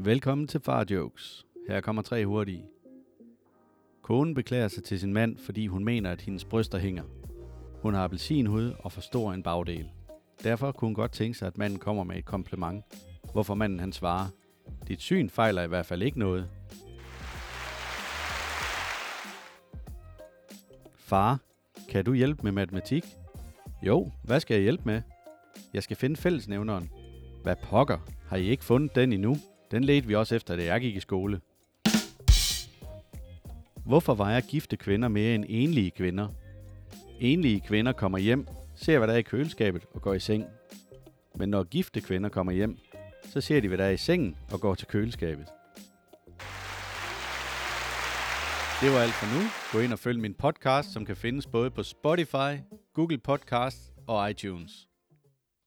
Velkommen til Far Jokes. Her kommer tre hurtige. Konen beklager sig til sin mand, fordi hun mener, at hendes bryster hænger. Hun har appelsinhud og for stor en bagdel. Derfor kunne hun godt tænke sig, at manden kommer med et kompliment, hvorfor manden han svarer, dit syn fejler i hvert fald ikke noget. Far, kan du hjælpe med matematik? Jo, hvad skal jeg hjælpe med? Jeg skal finde fællesnævneren. Hvad pokker? Har I ikke fundet den endnu? Den ledte vi også efter, da jeg gik i skole. Hvorfor vejer gifte kvinder mere end enlige kvinder? Enlige kvinder kommer hjem, ser hvad der er i køleskabet og går i seng. Men når gifte kvinder kommer hjem, så ser de hvad der er i sengen og går til køleskabet. Det var alt for nu. Gå ind og følg min podcast, som kan findes både på Spotify, Google Podcasts og iTunes.